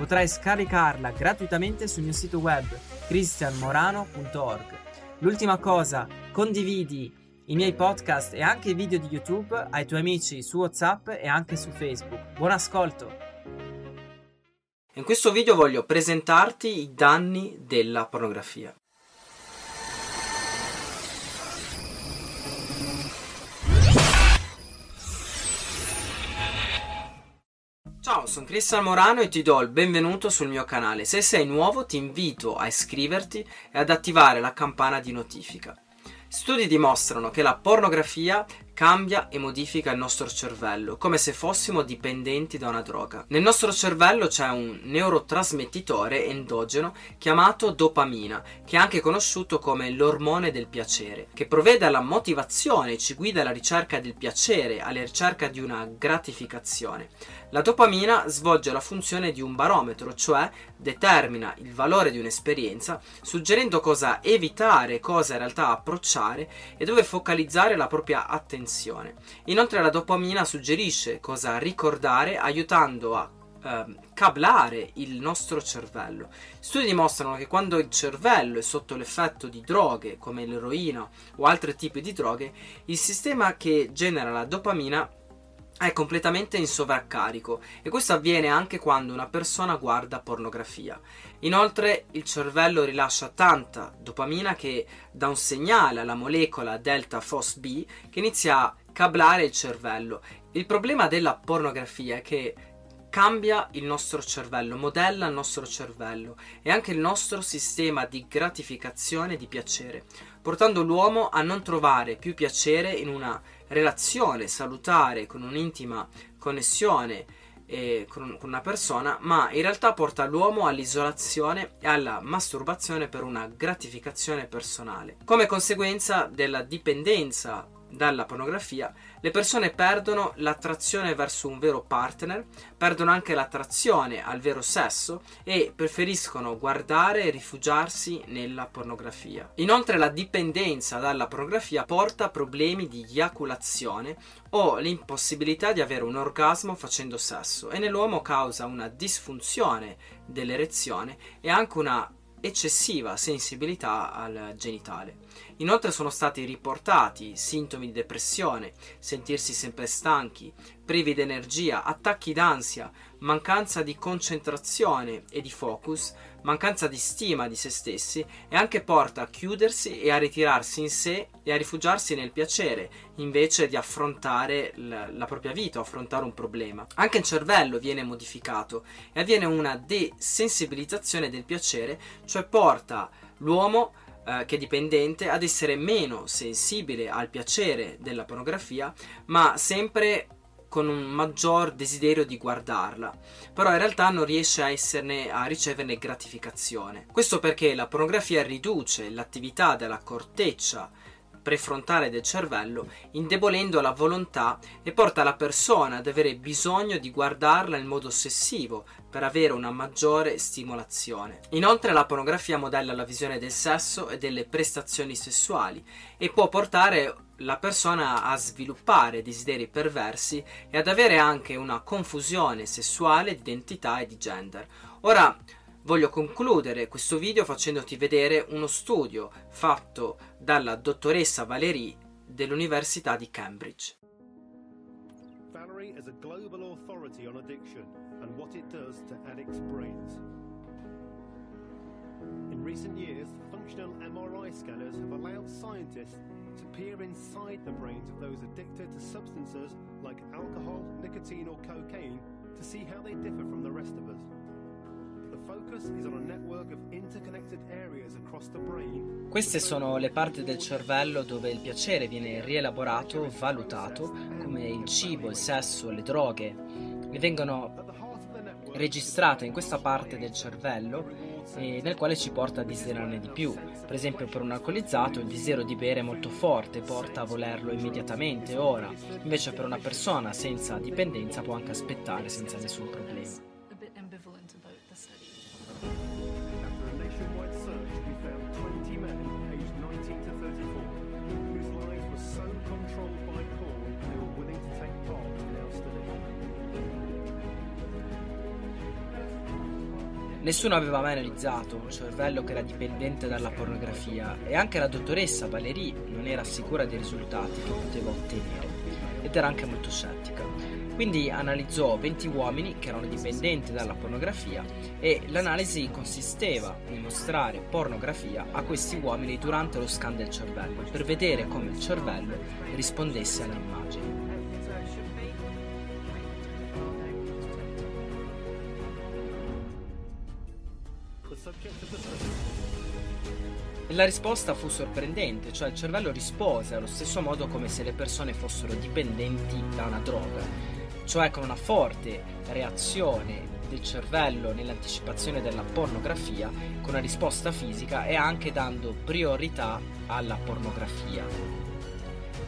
Potrai scaricarla gratuitamente sul mio sito web cristianmorano.org. L'ultima cosa, condividi i miei podcast e anche i video di YouTube ai tuoi amici su WhatsApp e anche su Facebook. Buon ascolto! In questo video voglio presentarti i danni della pornografia. Sono Cristian Morano e ti do il benvenuto sul mio canale. Se sei nuovo ti invito a iscriverti e ad attivare la campana di notifica. Studi dimostrano che la pornografia cambia e modifica il nostro cervello, come se fossimo dipendenti da una droga. Nel nostro cervello c'è un neurotrasmettitore endogeno chiamato dopamina, che è anche conosciuto come l'ormone del piacere, che provvede alla motivazione e ci guida alla ricerca del piacere, alla ricerca di una gratificazione. La dopamina svolge la funzione di un barometro, cioè determina il valore di un'esperienza, suggerendo cosa evitare, cosa in realtà approcciare e dove focalizzare la propria attenzione attenzione. Inoltre la dopamina suggerisce cosa ricordare aiutando a eh, cablare il nostro cervello. Studi dimostrano che quando il cervello è sotto l'effetto di droghe come l'eroina o altri tipi di droghe, il sistema che genera la dopamina è completamente in sovraccarico e questo avviene anche quando una persona guarda pornografia. Inoltre il cervello rilascia tanta dopamina che dà un segnale alla molecola delta FOSB che inizia a cablare il cervello. Il problema della pornografia è che cambia il nostro cervello, modella il nostro cervello e anche il nostro sistema di gratificazione e di piacere, portando l'uomo a non trovare più piacere in una relazione salutare, con un'intima connessione eh, con, con una persona, ma in realtà porta l'uomo all'isolazione e alla masturbazione per una gratificazione personale. Come conseguenza della dipendenza dalla pornografia, le persone perdono l'attrazione verso un vero partner, perdono anche l'attrazione al vero sesso e preferiscono guardare e rifugiarsi nella pornografia. Inoltre la dipendenza dalla pornografia porta problemi di eiaculazione o l'impossibilità di avere un orgasmo facendo sesso e nell'uomo causa una disfunzione dell'erezione e anche una eccessiva sensibilità al genitale. Inoltre sono stati riportati sintomi di depressione, sentirsi sempre stanchi, privi di energia, attacchi d'ansia, mancanza di concentrazione e di focus, mancanza di stima di se stessi e anche porta a chiudersi e a ritirarsi in sé e a rifugiarsi nel piacere invece di affrontare l- la propria vita affrontare un problema. Anche il cervello viene modificato e avviene una desensibilizzazione del piacere, cioè porta l'uomo eh, che è dipendente ad essere meno sensibile al piacere della pornografia, ma sempre con un maggior desiderio di guardarla, però in realtà non riesce a, esserne, a riceverne gratificazione. Questo perché la pornografia riduce l'attività della corteccia prefrontale del cervello, indebolendo la volontà e porta la persona ad avere bisogno di guardarla in modo ossessivo per avere una maggiore stimolazione. Inoltre la pornografia modella la visione del sesso e delle prestazioni sessuali e può portare la persona a sviluppare desideri perversi e ad avere anche una confusione sessuale di identità e di gender. Ora Voglio concludere questo video facendoti vedere uno studio fatto dalla dottoressa Valérie dell'Università di Cambridge. Valerie is a global authority on addiction and what it does to addicts' brains. In recent years, functional MRI scanners have allowed scientists to peer inside the brains of those addicted to substances like alcohol, nicotine, or cocaine to see how they differ from the rest of us. Queste sono le parti del cervello dove il piacere viene rielaborato, valutato, come il cibo, il sesso, le droghe, e vengono registrate in questa parte del cervello nel quale ci porta a desiderarne di più. Per esempio per un alcolizzato il desiderio di bere è molto forte, porta a volerlo immediatamente, ora. Invece per una persona senza dipendenza può anche aspettare senza nessun problema. Nessuno aveva mai analizzato un cervello che era dipendente dalla pornografia e anche la dottoressa Valérie non era sicura dei risultati che poteva ottenere ed era anche molto scettica. Quindi analizzò 20 uomini che erano dipendenti dalla pornografia e l'analisi consisteva nel mostrare pornografia a questi uomini durante lo scan del cervello per vedere come il cervello rispondesse alle immagini. La risposta fu sorprendente, cioè il cervello rispose allo stesso modo come se le persone fossero dipendenti da una droga, cioè con una forte reazione del cervello nell'anticipazione della pornografia, con una risposta fisica e anche dando priorità alla pornografia.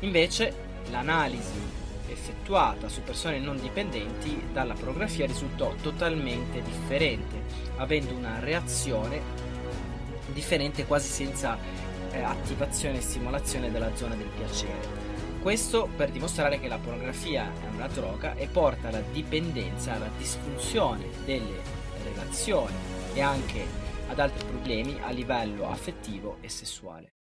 Invece l'analisi effettuata su persone non dipendenti dalla pornografia risultò totalmente differente, avendo una reazione differente quasi senza eh, attivazione e stimolazione della zona del piacere. Questo per dimostrare che la pornografia è una droga e porta alla dipendenza, alla disfunzione delle relazioni e anche ad altri problemi a livello affettivo e sessuale.